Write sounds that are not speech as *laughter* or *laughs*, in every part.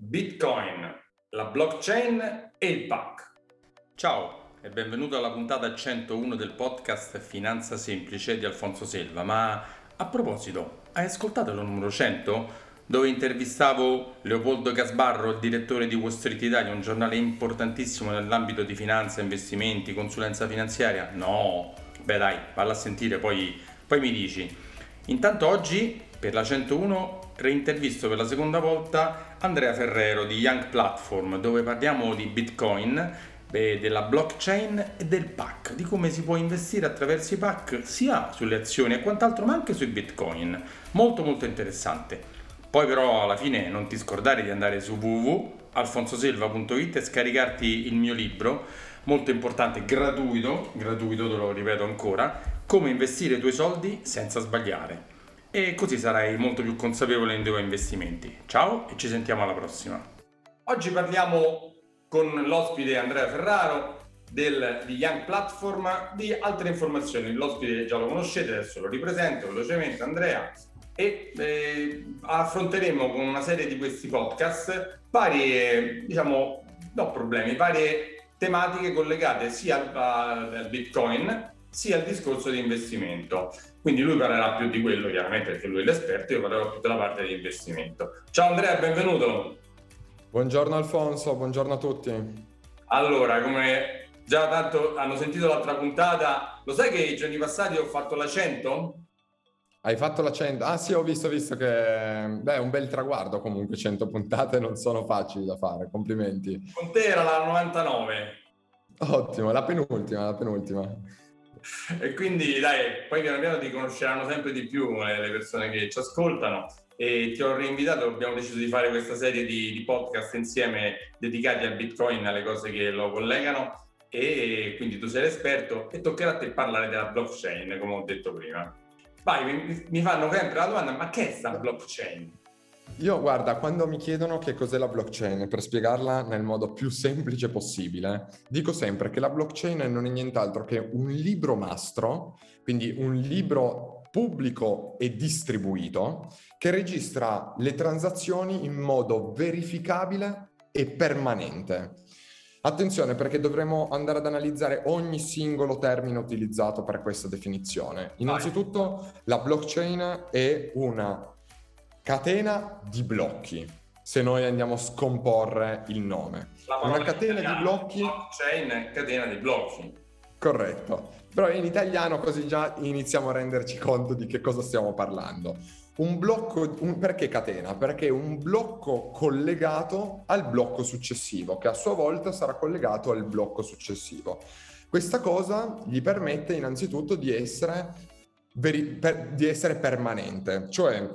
Bitcoin, la blockchain e il PAC. Ciao e benvenuto alla puntata 101 del podcast Finanza Semplice di Alfonso Selva. Ma a proposito, hai ascoltato lo numero 100? Dove intervistavo Leopoldo Casbarro, il direttore di Wall Street Italia, un giornale importantissimo nell'ambito di finanza, investimenti, consulenza finanziaria? No, beh dai, valla a sentire, poi, poi mi dici. Intanto oggi, per la 101, reintervisto per la seconda volta Andrea Ferrero di Young Platform dove parliamo di Bitcoin, della blockchain e del PAC, di come si può investire attraverso i PAC sia sulle azioni e quant'altro ma anche sui Bitcoin. Molto molto interessante. Poi però alla fine non ti scordare di andare su www.alfonsoselva.it e scaricarti il mio libro, molto importante, gratuito, gratuito te lo ripeto ancora, come investire i tuoi soldi senza sbagliare e così sarai molto più consapevole nei tuoi investimenti. Ciao e ci sentiamo alla prossima. Oggi parliamo con l'ospite Andrea Ferraro del, di Young Platform di altre informazioni. L'ospite già lo conoscete, adesso lo ripresento velocemente Andrea e eh, affronteremo con una serie di questi podcast varie, diciamo, no problemi, varie tematiche collegate sia al, al Bitcoin sia al discorso di investimento. Quindi lui parlerà più di quello, chiaramente perché lui è l'esperto, io parlerò più della parte di investimento. Ciao Andrea, benvenuto. Buongiorno Alfonso, buongiorno a tutti. Allora, come già tanto hanno sentito l'altra puntata, lo sai che i giorni passati ho fatto la 100? Hai fatto la 100? Ah sì, ho visto, visto che beh, è un bel traguardo comunque, 100 puntate non sono facili da fare, complimenti. Con te era la 99. Ottimo, la penultima, la penultima. E quindi dai, poi piano piano ti conosceranno sempre di più eh, le persone che ci ascoltano e ti ho reinvitato, abbiamo deciso di fare questa serie di, di podcast insieme dedicati al Bitcoin, alle cose che lo collegano e quindi tu sei l'esperto e toccherà a te parlare della blockchain, come ho detto prima. Vai, mi, mi fanno sempre la domanda, ma che è sta blockchain? Io guarda, quando mi chiedono che cos'è la blockchain, per spiegarla nel modo più semplice possibile, dico sempre che la blockchain non è nient'altro che un libro mastro, quindi un libro pubblico e distribuito, che registra le transazioni in modo verificabile e permanente. Attenzione perché dovremo andare ad analizzare ogni singolo termine utilizzato per questa definizione. Innanzitutto la blockchain è una catena di blocchi, se noi andiamo a scomporre il nome. Una catena di blocchi... Blockchain, catena di blocchi. Corretto. Però in italiano così già iniziamo a renderci conto di che cosa stiamo parlando. Un blocco, un, perché catena? Perché è un blocco collegato al blocco successivo, che a sua volta sarà collegato al blocco successivo. Questa cosa gli permette innanzitutto di essere, veri, per, di essere permanente, cioè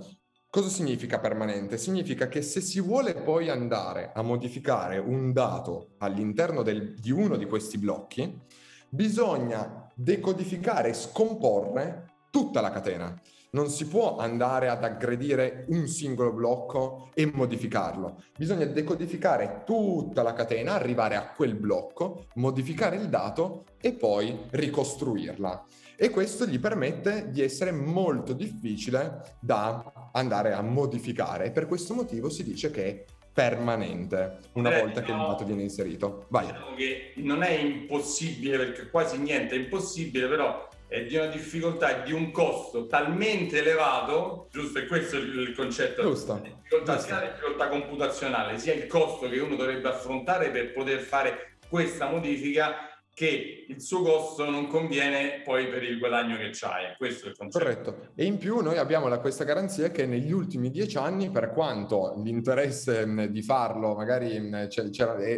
Cosa significa permanente? Significa che se si vuole poi andare a modificare un dato all'interno del, di uno di questi blocchi, bisogna decodificare e scomporre tutta la catena. Non si può andare ad aggredire un singolo blocco e modificarlo. Bisogna decodificare tutta la catena, arrivare a quel blocco, modificare il dato e poi ricostruirla e questo gli permette di essere molto difficile da andare a modificare per questo motivo si dice che è permanente una Beh, volta no, che il dato viene inserito. Vai. Diciamo che non è impossibile perché quasi niente è impossibile, però è di una difficoltà e di un costo talmente elevato, giusto? E questo è il concetto. Giusto. Difficoltà, giusto. sia la difficoltà computazionale, sia il costo che uno dovrebbe affrontare per poter fare questa modifica che il suo costo non conviene poi per il guadagno che c'hai. Questo è il concetto. Corretto. E in più noi abbiamo la, questa garanzia che negli ultimi dieci anni, per quanto l'interesse di farlo magari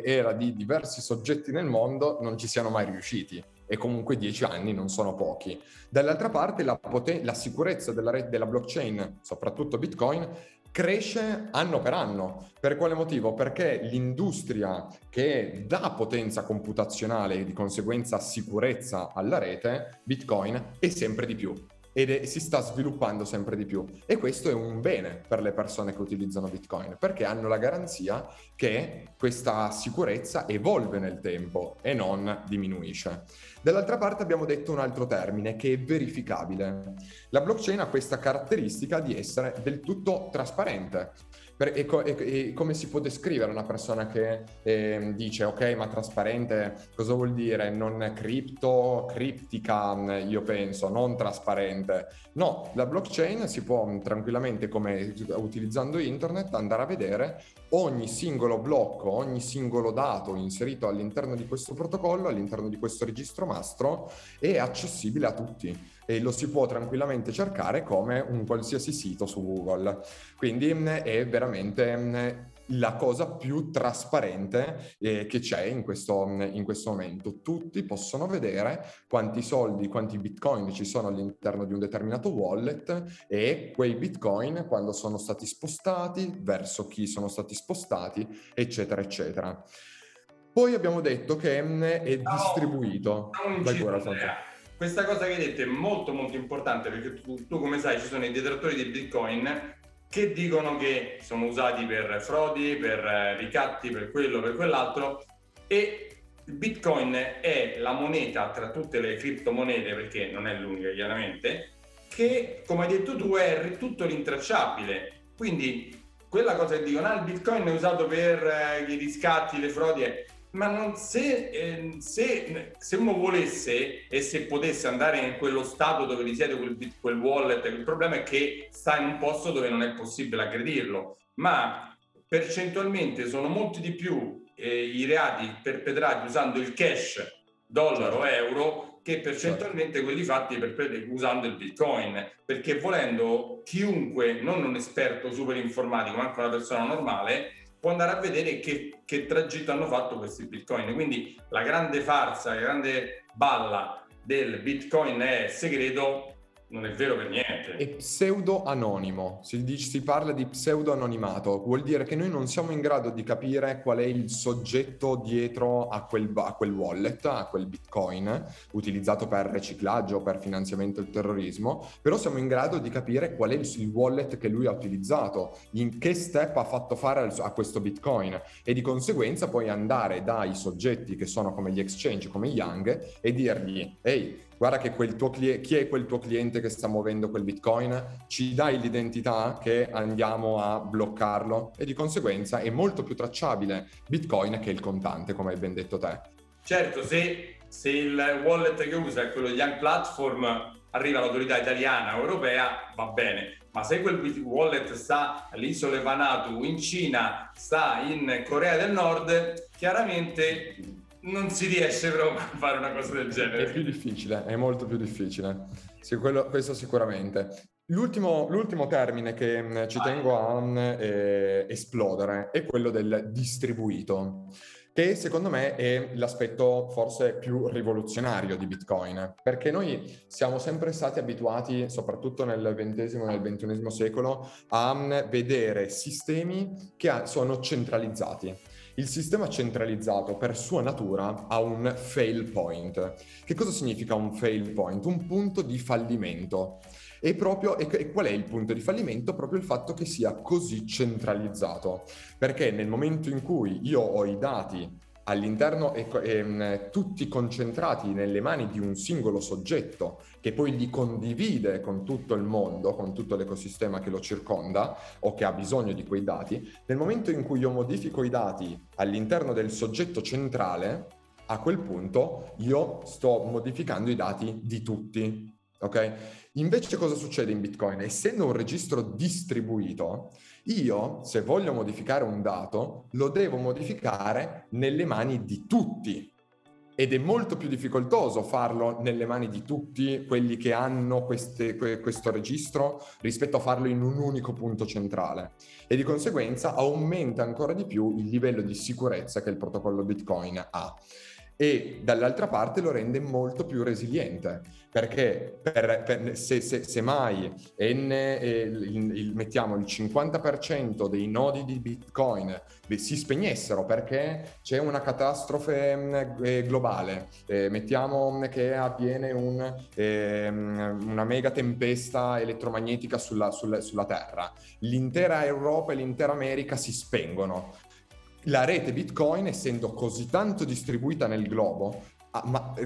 era di diversi soggetti nel mondo, non ci siano mai riusciti. E comunque dieci anni non sono pochi. Dall'altra parte la, poten- la sicurezza della, rete, della blockchain, soprattutto Bitcoin, cresce anno per anno. Per quale motivo? Perché l'industria che dà potenza computazionale e di conseguenza sicurezza alla rete, Bitcoin, è sempre di più e si sta sviluppando sempre di più. E questo è un bene per le persone che utilizzano Bitcoin, perché hanno la garanzia che questa sicurezza evolve nel tempo e non diminuisce. Dall'altra parte abbiamo detto un altro termine che è verificabile. La blockchain ha questa caratteristica di essere del tutto trasparente. E, co- e, e, come si può descrivere una persona che eh, dice ok ma trasparente cosa vuol dire? Non cripto, criptica io penso, non trasparente. No, la blockchain si può tranquillamente come utilizzando internet andare a vedere ogni singolo blocco, ogni singolo dato inserito all'interno di questo protocollo, all'interno di questo registro mastro è accessibile a tutti e lo si può tranquillamente cercare come un qualsiasi sito su Google. Quindi è veramente la cosa più trasparente eh, che c'è in questo, in questo momento. Tutti possono vedere quanti soldi, quanti bitcoin ci sono all'interno di un determinato wallet e quei bitcoin quando sono stati spostati, verso chi sono stati spostati, eccetera, eccetera. Poi abbiamo detto che è distribuito. No, questa cosa che hai detto è molto molto importante perché tu, tu, come sai ci sono i detrattori di bitcoin che dicono che sono usati per frodi, per eh, ricatti, per quello, per quell'altro e il bitcoin è la moneta tra tutte le criptomonete perché non è l'unica chiaramente che come hai detto tu è tutto rintracciabile. Quindi quella cosa che dicono ah il bitcoin è usato per eh, i riscatti, le frodi ma non, se, eh, se, se, uno volesse e se potesse andare in quello stato dove risiede quel, quel wallet, il problema è che sta in un posto dove non è possibile aggredirlo, ma percentualmente sono molti di più eh, i reati perpetrati usando il cash, dollaro, certo. euro, che percentualmente quelli fatti per, usando il bitcoin, perché volendo chiunque, non un esperto super informatico, ma anche una persona normale, può andare a vedere che, che tragitto hanno fatto questi bitcoin. Quindi la grande farsa, la grande balla del bitcoin è segreto non è vero per niente. È pseudo anonimo, si, dice, si, parla di pseudo anonimato, vuol dire che noi non siamo in grado di capire qual è il soggetto dietro a quel, a quel wallet, a quel bitcoin utilizzato per riciclaggio, per finanziamento del terrorismo, però siamo in grado di capire qual è il, il wallet che lui ha utilizzato, in che step ha fatto fare al, a questo bitcoin e di conseguenza poi andare dai soggetti che sono come gli exchange, come Yang e dirgli ehi guarda che quel tuo cliente, chi è quel tuo cliente che sta muovendo quel bitcoin, ci dai l'identità che andiamo a bloccarlo e di conseguenza è molto più tracciabile bitcoin che il contante, come hai ben detto te. Certo, se, se il wallet che usa è quello di Young Platform, arriva l'autorità italiana o europea, va bene. Ma se quel wallet sta all'isola Vanuatu in Cina, sta in Corea del Nord, chiaramente non si riesce proprio a fare una cosa del genere. È più difficile, è molto più difficile. Sì, quello, questo sicuramente. L'ultimo, l'ultimo, termine che mm, ci tengo a mm, eh, esplodere è quello del distribuito, che secondo me è l'aspetto forse più rivoluzionario di Bitcoin, perché noi siamo sempre stati abituati, soprattutto nel XX e nel XXI secolo, a mm, vedere sistemi che sono centralizzati il sistema centralizzato per sua natura ha un fail point. Che cosa significa un fail point? Un punto di fallimento. E, proprio, e, qual è il punto di fallimento? Proprio il fatto che sia così centralizzato. Perché nel momento in cui io ho i dati all'interno e, e, tutti concentrati nelle mani di un singolo soggetto che poi li condivide con tutto il mondo, con tutto l'ecosistema che lo circonda o che ha bisogno di quei dati, nel momento in cui io modifico i dati all'interno del soggetto centrale, a quel punto io sto modificando i dati di tutti. Ok? Invece cosa succede in Bitcoin? Essendo un registro distribuito, io, se voglio modificare un dato, lo devo modificare nelle mani di tutti. Ed è molto più difficoltoso farlo nelle mani di tutti quelli che hanno queste, questo registro rispetto a farlo in un unico punto centrale. E di conseguenza aumenta ancora di più il livello di sicurezza che il protocollo Bitcoin ha e dall'altra parte lo rende molto più resiliente perché per, per, se, se, se, mai N, eh, il, il, mettiamo il 50% dei nodi di Bitcoin si spegnessero perché c'è una catastrofe eh, globale, eh, mettiamo che avviene un, ehm, una mega tempesta elettromagnetica sulla, sulla, sulla Terra, l'intera Europa e l'intera America si spengono la rete Bitcoin, essendo così tanto distribuita nel globo,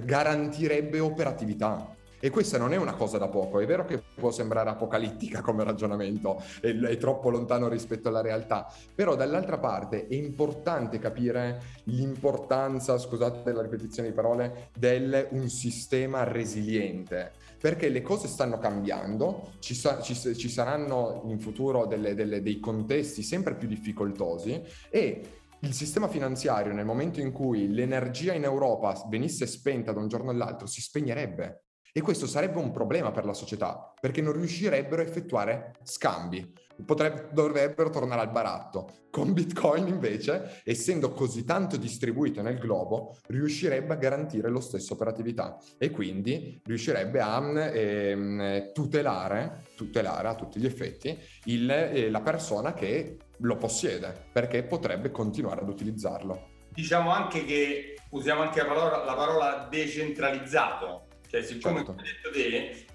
garantirebbe operatività. E questa non è una cosa da poco, è vero che può sembrare apocalittica come ragionamento, è, è troppo lontano rispetto alla realtà, però dall'altra parte è importante capire l'importanza, scusate la ripetizione di parole, del un sistema resiliente perché le cose stanno cambiando, ci, sa- ci, ci saranno in futuro delle, delle, dei contesti sempre più difficoltosi e il sistema finanziario nel momento in cui l'energia in Europa venisse spenta da un giorno all'altro si spegnerebbe. E questo sarebbe un problema per la società, perché non riuscirebbero a effettuare scambi, Potrebbe, dovrebbero tornare al baratto. Con Bitcoin invece, essendo così tanto distribuito nel globo, riuscirebbe a garantire lo stesso operatività e quindi riuscirebbe a eh, tutelare, tutelare, a tutti gli effetti il, eh, la persona che lo possiede, perché potrebbe continuare ad utilizzarlo. Diciamo anche che usiamo anche la parola, la parola decentralizzato, cioè siccome certo. come detto te,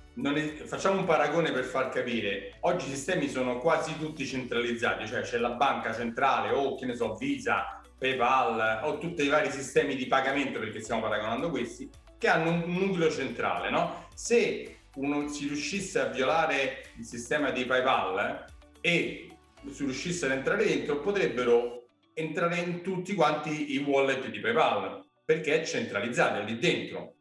è, facciamo un paragone per far capire. Oggi i sistemi sono quasi tutti centralizzati, cioè c'è la banca centrale o che ne so, Visa, PayPal o tutti i vari sistemi di pagamento, perché stiamo paragonando questi, che hanno un nucleo centrale, no? Se uno si riuscisse a violare il sistema di PayPal e si riuscisse ad entrare dentro, potrebbero entrare in tutti quanti i wallet di PayPal, perché è centralizzato, è lì dentro.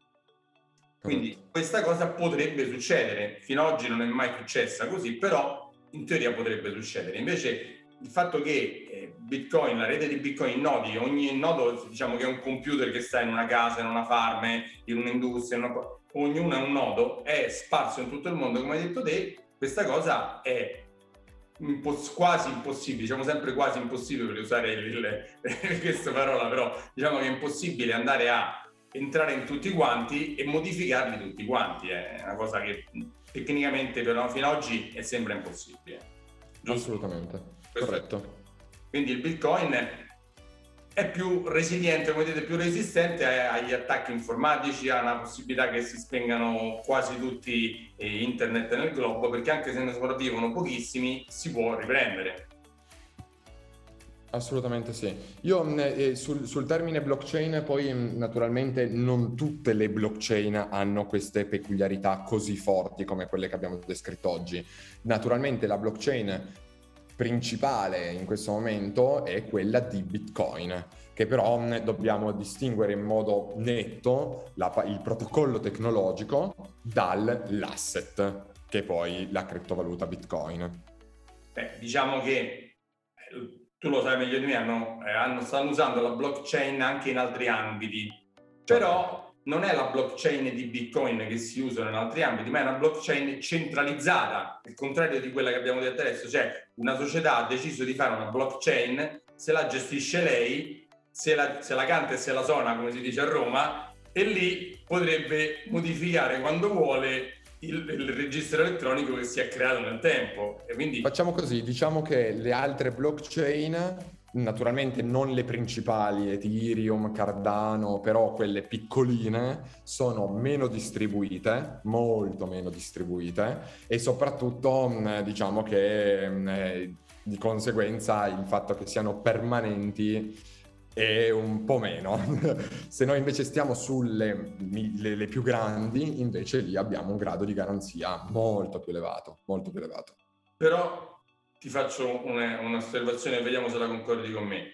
Quindi questa cosa potrebbe succedere, fino ad oggi non è mai successa così, però in teoria potrebbe succedere. Invece il fatto che eh, Bitcoin, la rete di Bitcoin nodi, ogni nodo diciamo che è un computer che sta in una casa, in una farm, in un'industria, in una... ognuno è un nodo, è sparso in tutto il mondo, come hai detto te, questa cosa è Impos- quasi impossibile, diciamo sempre quasi impossibile per usare il, *laughs* questa parola, però diciamo che è impossibile andare a entrare in tutti quanti e modificarli tutti quanti. È una cosa che tecnicamente però fino ad oggi è, sembra impossibile. Giusto? Assolutamente, Questo corretto. È. Quindi il Bitcoin è più resiliente, come dite, più resistente agli attacchi informatici, ha una possibilità che si spengano quasi tutti eh, internet nel globo, perché anche se ne sopravvivono pochissimi, si può riprendere. Assolutamente sì. Io mm, eh, sul, sul, termine blockchain poi mm, naturalmente non tutte le blockchain hanno queste peculiarità così forti come quelle che abbiamo descritto oggi. Naturalmente la blockchain principale in questo momento è quella di Bitcoin, che però mm, dobbiamo distinguere in modo netto la, il protocollo tecnologico dall'asset, che è poi la criptovaluta Bitcoin. Beh, diciamo che eh, tu lo sai meglio di me, hanno, eh, hanno, stanno usando la blockchain anche in altri ambiti, però non è la blockchain di Bitcoin che si usa in altri ambiti, ma è una blockchain centralizzata, il contrario di quella che abbiamo detto adesso, cioè una società ha deciso di fare una blockchain, se la gestisce lei, se la, se la canta e se la suona, come si dice a Roma, e lì potrebbe modificare quando vuole il, il, registro elettronico che si è creato nel tempo. Quindi... Facciamo così, diciamo che le altre blockchain, naturalmente non le principali, Ethereum, Cardano, però quelle piccoline, sono meno distribuite, molto meno distribuite e soprattutto mm, diciamo che mm, eh, di conseguenza il fatto che siano permanenti e un po' meno. *laughs* Se noi invece stiamo sulle le, le più grandi, invece lì abbiamo un grado di garanzia molto più elevato, molto più elevato. Però ti faccio una, un'osservazione e vediamo se la concordi con me.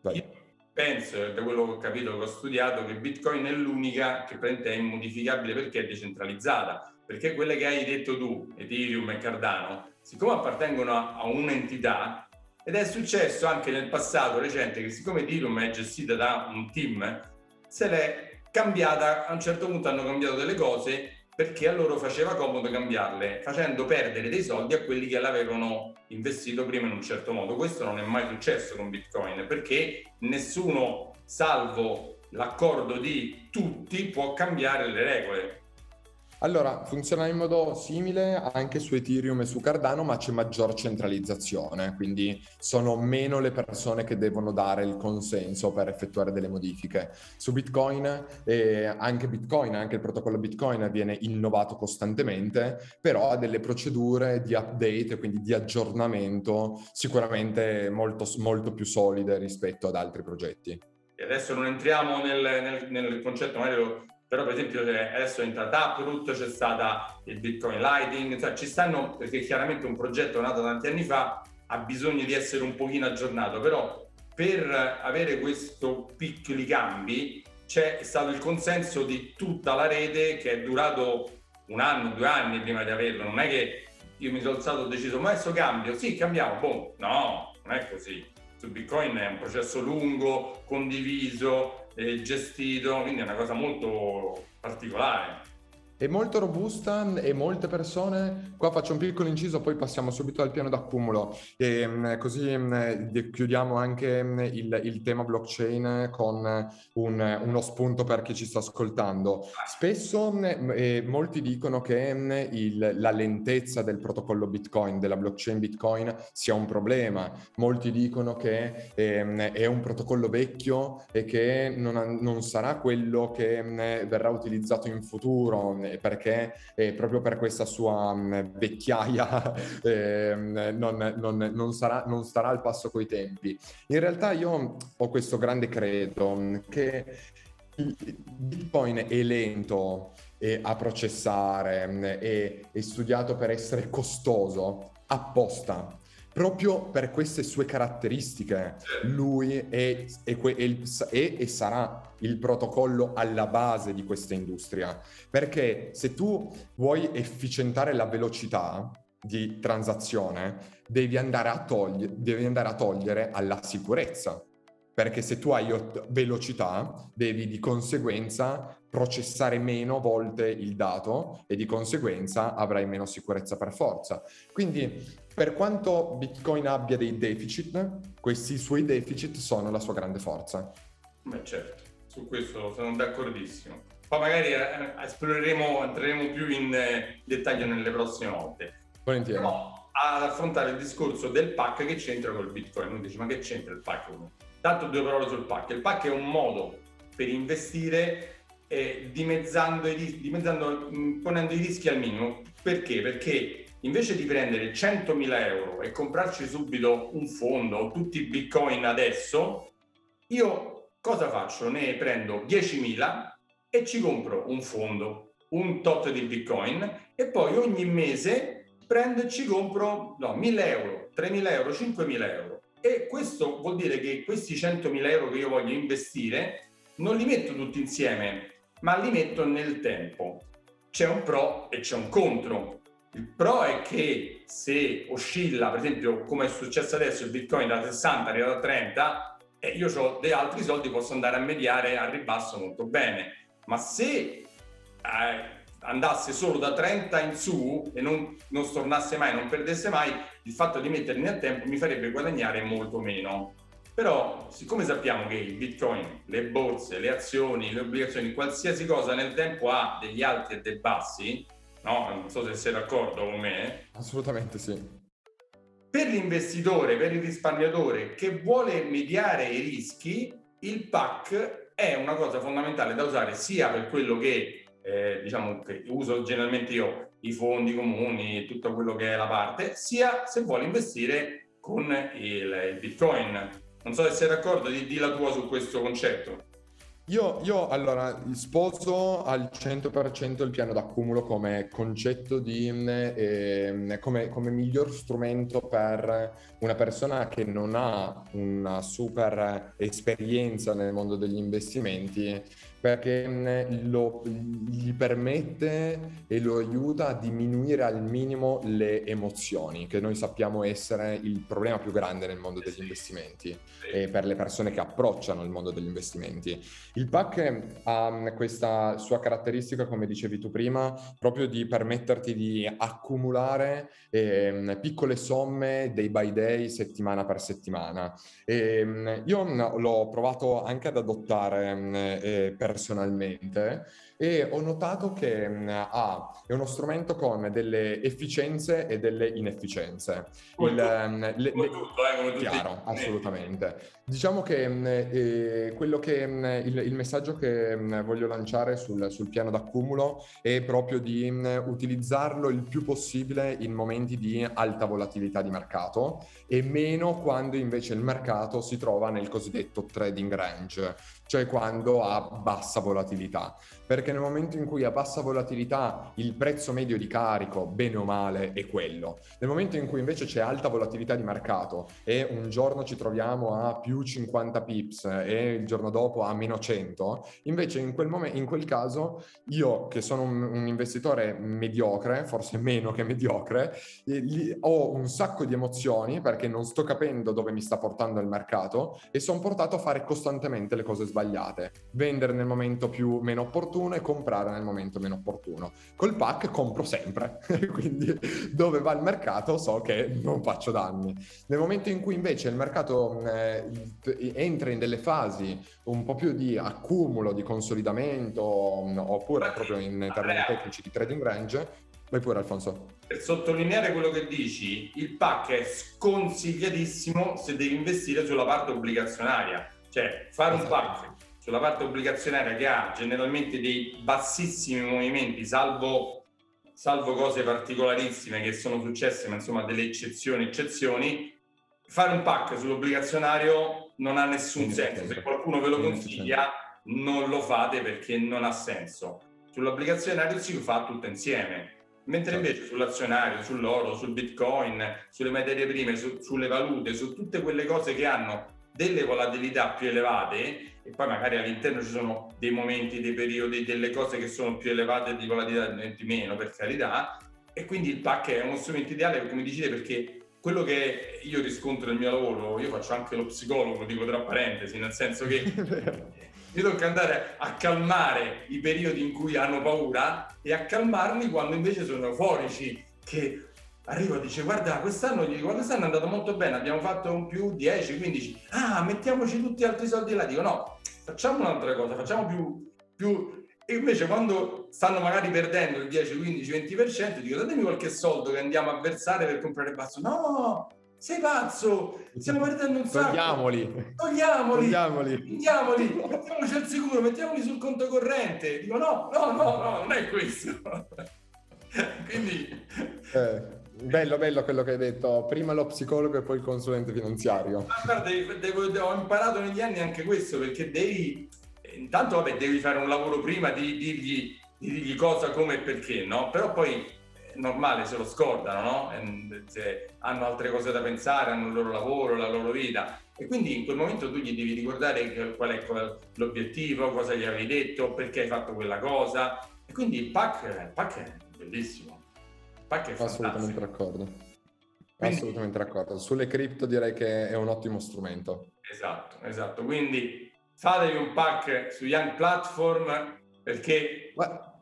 Vai. Io penso, da quello che ho capito, che ho studiato, che Bitcoin è l'unica che è immodificabile perché è decentralizzata. Perché quelle che hai detto tu, Ethereum e Cardano, siccome appartengono a, a un'entità, ed è successo anche nel passato recente che siccome Ethereum è gestita da un team, se l'è cambiata, a un certo punto hanno cambiato delle cose perché a loro faceva comodo cambiarle, facendo perdere dei soldi a quelli che l'avevano investito prima in un certo modo. Questo non è mai successo con Bitcoin perché nessuno, salvo l'accordo di tutti, può cambiare le regole. Allora, funziona in modo simile anche su Ethereum e su Cardano, ma c'è maggior centralizzazione, quindi sono meno le persone che devono dare il consenso per effettuare delle modifiche. Su Bitcoin, eh, anche Bitcoin, anche il protocollo Bitcoin viene innovato costantemente, però ha delle procedure di update, quindi di aggiornamento sicuramente molto, molto più solide rispetto ad altri progetti. Adesso non entriamo nel, nel, nel concetto, magari lo però per esempio adesso è entrata Taproot, c'è stata il Bitcoin Lighting, cioè ci stanno, perché chiaramente un progetto nato tanti anni fa ha bisogno di essere un pochino aggiornato, però per avere questi piccoli cambi c'è stato il consenso di tutta la rete che è durato un anno, due anni prima di averlo, non è che io mi sono alzato e ho deciso ma adesso cambio, sì cambiamo, boh, no, non è così. Su Bitcoin è un processo lungo, condiviso, eh, gestito, quindi è una cosa molto particolare. È molto robusta e molte persone, qua faccio un piccolo inciso, poi passiamo subito al piano d'accumulo. E mm, così mm, chiudiamo anche mm, il, il tema blockchain con un, uno spunto per chi ci sta ascoltando. Spesso eh, molti dicono che il, la lentezza del protocollo Bitcoin, della blockchain Bitcoin sia un problema, molti dicono che eh, è un protocollo vecchio e che non, non sarà quello che verrà utilizzato in futuro perché eh, proprio per questa sua mh, mm, vecchiaia *laughs* eh, non, non, non, sarà, non starà al passo coi tempi. In realtà io ho questo grande credo mm, che Bitcoin è lento eh, a processare mm, e studiato per essere costoso apposta proprio per queste sue caratteristiche. Lui è, è, è, e sarà il protocollo alla base di questa industria. Perché se tu vuoi efficientare la velocità di transazione, devi andare a, togli- devi andare a togliere alla sicurezza perché se tu hai velocità devi di conseguenza processare meno volte il dato e di conseguenza avrai meno sicurezza per forza. Quindi per quanto Bitcoin abbia dei deficit, questi suoi deficit sono la sua grande forza. Beh certo, su questo sono d'accordissimo. Poi magari eh, esploreremo, entreremo più in eh, dettaglio nelle prossime volte. Volentieri. Però ad affrontare il discorso del pack che c'entra col Bitcoin. Uno dice ma che c'entra il pack? Tanto due parole sul pack. Il pack è un modo per investire eh, dimezzando, i, dimezzando ponendo i rischi al minimo. Perché? Perché invece di prendere 100.000 euro e comprarci subito un fondo o tutti i bitcoin adesso, io cosa faccio? Ne prendo 10.000 e ci compro un fondo, un tot di bitcoin e poi ogni mese prendo e ci compro no, 1.000 euro, 3.000 euro, 5.000 euro e questo vuol dire che questi 100.000 euro che io voglio investire non li metto tutti insieme, ma li metto nel tempo. C'è un pro e c'è un contro. Il pro è che se oscilla, per esempio, come è successo adesso, il Bitcoin da 60 arriva a 30, e io ho dei altri soldi, posso andare a mediare a ribasso molto bene. Ma se eh, andasse solo da 30 in su e non, non stornasse mai, non perdesse mai, il fatto di metterli nel tempo mi farebbe guadagnare molto meno. Però, siccome sappiamo che il bitcoin, le borse, le azioni, le obbligazioni, qualsiasi cosa nel tempo ha degli alti e dei bassi, no? Non so se sei d'accordo con me. Assolutamente sì. Per l'investitore, per il risparmiatore che vuole mediare i rischi, il PAC è una cosa fondamentale da usare sia per quello che eh, diciamo che uso generalmente io i fondi comuni, tutto quello che è la parte, sia se vuole investire con il, il Bitcoin. Non so se sei d'accordo, di, di la tua su questo concetto. Io, io, allora sposo al 100% il piano d'accumulo come concetto di eh, come, come, miglior strumento per una persona che non ha una super esperienza nel mondo degli investimenti perché mm, lo, gli permette e lo aiuta a diminuire al minimo le emozioni, che noi sappiamo essere il problema più grande nel mondo degli investimenti e per le persone che approcciano il mondo degli investimenti. Il PAC ha mm, questa sua caratteristica, come dicevi tu prima, proprio di permetterti di accumulare eh, piccole somme day by day, settimana per settimana. E, mm, io l'ho provato anche ad adottare eh, per personalmente e ho notato che ah, è uno strumento con delle efficienze e delle inefficienze. Come il, tutto, le, come tutto, eh, come chiaro, assolutamente. Diciamo che mh, eh, quello che il, il, messaggio che voglio lanciare sul, sul, piano d'accumulo è proprio di utilizzarlo il più possibile in momenti di alta volatilità di mercato e meno quando invece il mercato si trova nel cosiddetto trading range, cioè quando ha bassa volatilità, perché nel momento in cui a bassa volatilità il prezzo medio di carico, bene o male, è quello, nel momento in cui invece c'è alta volatilità di mercato e un giorno ci troviamo a più 50 pips e il giorno dopo a meno 100, invece in quel, momento, in quel caso io che sono un, un investitore mediocre, forse meno che mediocre, eh, ho un sacco di emozioni perché non sto capendo dove mi sta portando il mercato e sono portato a fare costantemente le cose sbagliate. Vendere nel momento più meno opportuno e comprare nel momento meno opportuno. Col pack compro sempre, *laughs* quindi dove va il mercato so che non faccio danni. Nel momento in cui invece il mercato eh, entra in delle fasi un po' più di accumulo, di consolidamento, oppure proprio in termini tecnici di trading range, Vai pure Alfonso. Per sottolineare quello che dici, il pack è sconsigliatissimo se devi investire sulla parte obbligazionaria. Cioè, fare un pack sulla parte obbligazionaria che ha generalmente dei bassissimi movimenti, salvo, salvo cose particolarissime che sono successe, ma insomma delle eccezioni, eccezioni, fare un pack sull'obbligazionario non ha nessun senso. Se qualcuno ve lo consiglia, non lo fate perché non ha senso. Sull'obbligazionario si fa tutto insieme Mentre certo. invece sull'azionario, sull'oro, sul bitcoin, sulle materie prime, su, sulle valute, su tutte quelle cose che hanno delle volatilità più elevate e poi magari all'interno ci sono dei momenti, dei periodi, delle cose che sono più elevate di volatilità di meno per carità. E quindi il pack è uno strumento ideale come dicete perché quello che io riscontro nel mio lavoro, io faccio anche lo psicologo, dico tra parentesi, nel senso che *laughs* io tocca andare a calmare i periodi in cui hanno paura e a calmarli quando invece sono euforici, che arrivo e dice guarda quest'anno, gli dico, quest'anno è andato molto bene, abbiamo fatto un più 10, 15, ah mettiamoci tutti altri soldi là, dico no, facciamo un'altra cosa, facciamo più, più... E invece quando stanno magari perdendo il 10, 15, 20%, dico datemi qualche soldo che andiamo a versare per comprare basso. No, sei pazzo, stiamo perdendo un sacco. Togliamoli. Togliamoli. Togliamoli. Mettiamoli. Mettiamoci al sicuro, mettiamoli sul conto corrente. Dico no, no, no, no, non è questo. *laughs* Quindi... Eh, bello, bello quello che hai detto. Prima lo psicologo e poi il consulente finanziario. Ma guarda, devo, devo, ho imparato negli anni anche questo, perché devi... Intanto, vabbè, devi fare un lavoro prima di dirgli, di dirgli cosa, come e perché, no? Però poi normale se lo scordano, no? Se hanno altre cose da pensare, hanno il loro lavoro, la loro vita. E quindi in quel momento tu gli devi ricordare qual è l'obiettivo, cosa gli avevi detto, perché hai fatto quella cosa. E quindi il pack, il pack è bellissimo. È Assolutamente d'accordo. Quindi, Assolutamente d'accordo. Sulle cripto direi che è un ottimo strumento. Esatto, esatto. Quindi fatevi un pack su Young Platform perché... Ma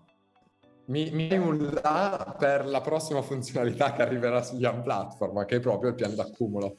mi, mi un là per la prossima funzionalità che arriverà sugli Young Platform, che è proprio il piano d'accumulo.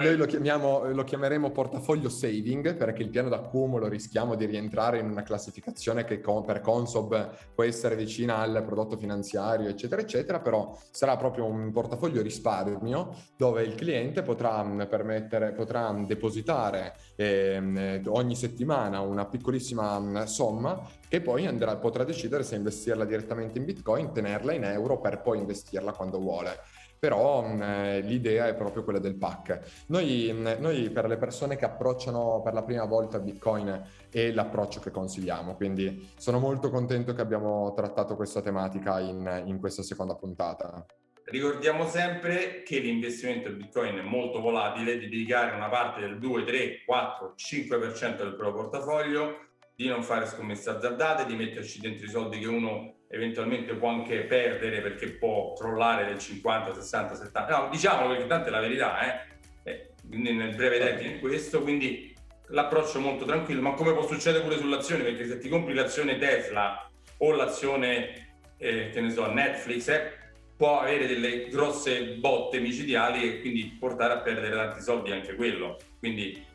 Noi lo, chiamiamo, lo chiameremo portafoglio saving perché il piano d'accumulo rischiamo di rientrare in una classificazione che con, per Consob può essere vicina al prodotto finanziario, eccetera, eccetera, però sarà proprio un portafoglio risparmio dove il cliente potrà, permettere, potrà depositare eh, ogni settimana una piccolissima somma che poi andrà, potrà decidere se investirla direttamente in Bitcoin, tenerla in euro per poi investirla quando vuole però mh, eh, l'idea è proprio quella del pack. Noi, mh, noi, per le persone che approcciano per la prima volta Bitcoin è l'approccio che consigliamo, quindi sono molto contento che abbiamo trattato questa tematica in, in questa seconda puntata. Ricordiamo sempre che l'investimento in Bitcoin è molto volatile, di dedicare una parte del 2, 3, 4, 5% del proprio portafoglio, di non fare scommesse azzardate, di metterci dentro i soldi che uno eventualmente può anche perdere perché può crollare del 50, 60, 70. No, diciamo perché tanto è la verità, eh? eh nel breve termine questo, quindi l'approccio molto tranquillo, ma come può succedere pure sull'azione? Perché se ti compri l'azione Tesla o l'azione, eh, che ne so, Netflix, eh, può avere delle grosse botte micidiali e quindi portare a perdere tanti soldi anche quello. Quindi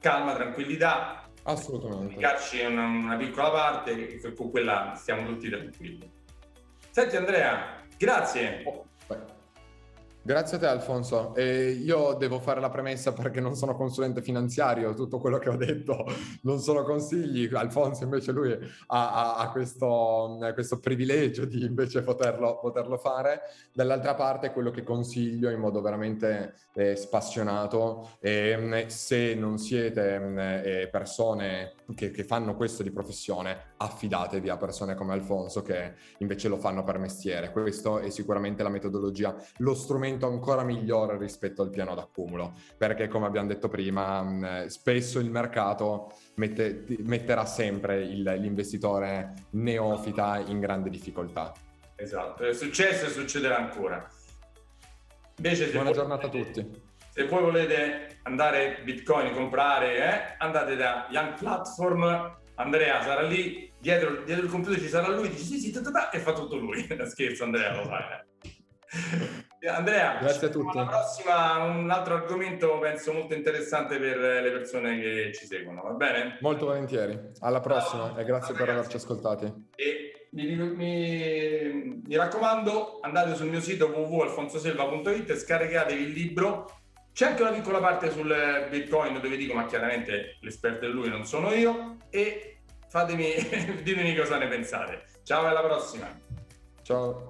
calma, tranquillità, Assolutamente. Dedicarci una, una piccola parte con quella stiamo tutti tranquilli. Senti Andrea, grazie. Grazie a te Alfonso. E io devo fare la premessa perché non sono consulente finanziario, tutto quello che ho detto non sono consigli. Alfonso invece lui ha, ha, ha questo, questo, privilegio di invece poterlo, poterlo, fare. Dall'altra parte quello che consiglio in modo veramente eh, spassionato, eh, se non siete eh, persone che, che fanno questo di professione, affidatevi a persone come Alfonso che invece lo fanno per mestiere. Questo è sicuramente la metodologia, lo strumento ancora migliore rispetto al piano d'accumulo, perché come abbiamo detto prima, mh, spesso il mercato mette, metterà sempre il, l'investitore neofita in grande difficoltà. Esatto, è successo e succederà ancora. Invece, Buona giornata a tutti. Se voi volete andare Bitcoin, comprare, eh, andate da Young Platform, Andrea sarà lì, dietro, dietro il computer ci sarà lui, dice sì sì, ta, ta, ta, e fa tutto lui. *laughs* Scherzo Andrea, lo sai. Eh. Andrea, grazie a tutti. La prossima, un altro argomento penso molto interessante per le persone che ci seguono, va bene? Molto volentieri. Alla prossima allora, e grazie per averci ascoltati. E mi, mi, mi, raccomando, andate sul mio sito www.alfonsoselva.it, scaricatevi il libro. C'è anche una piccola parte sul Bitcoin dove dico, ma chiaramente l'esperto è lui, non sono io. E fatemi, *laughs* ditemi cosa ne pensate. Ciao alla prossima. Ciao.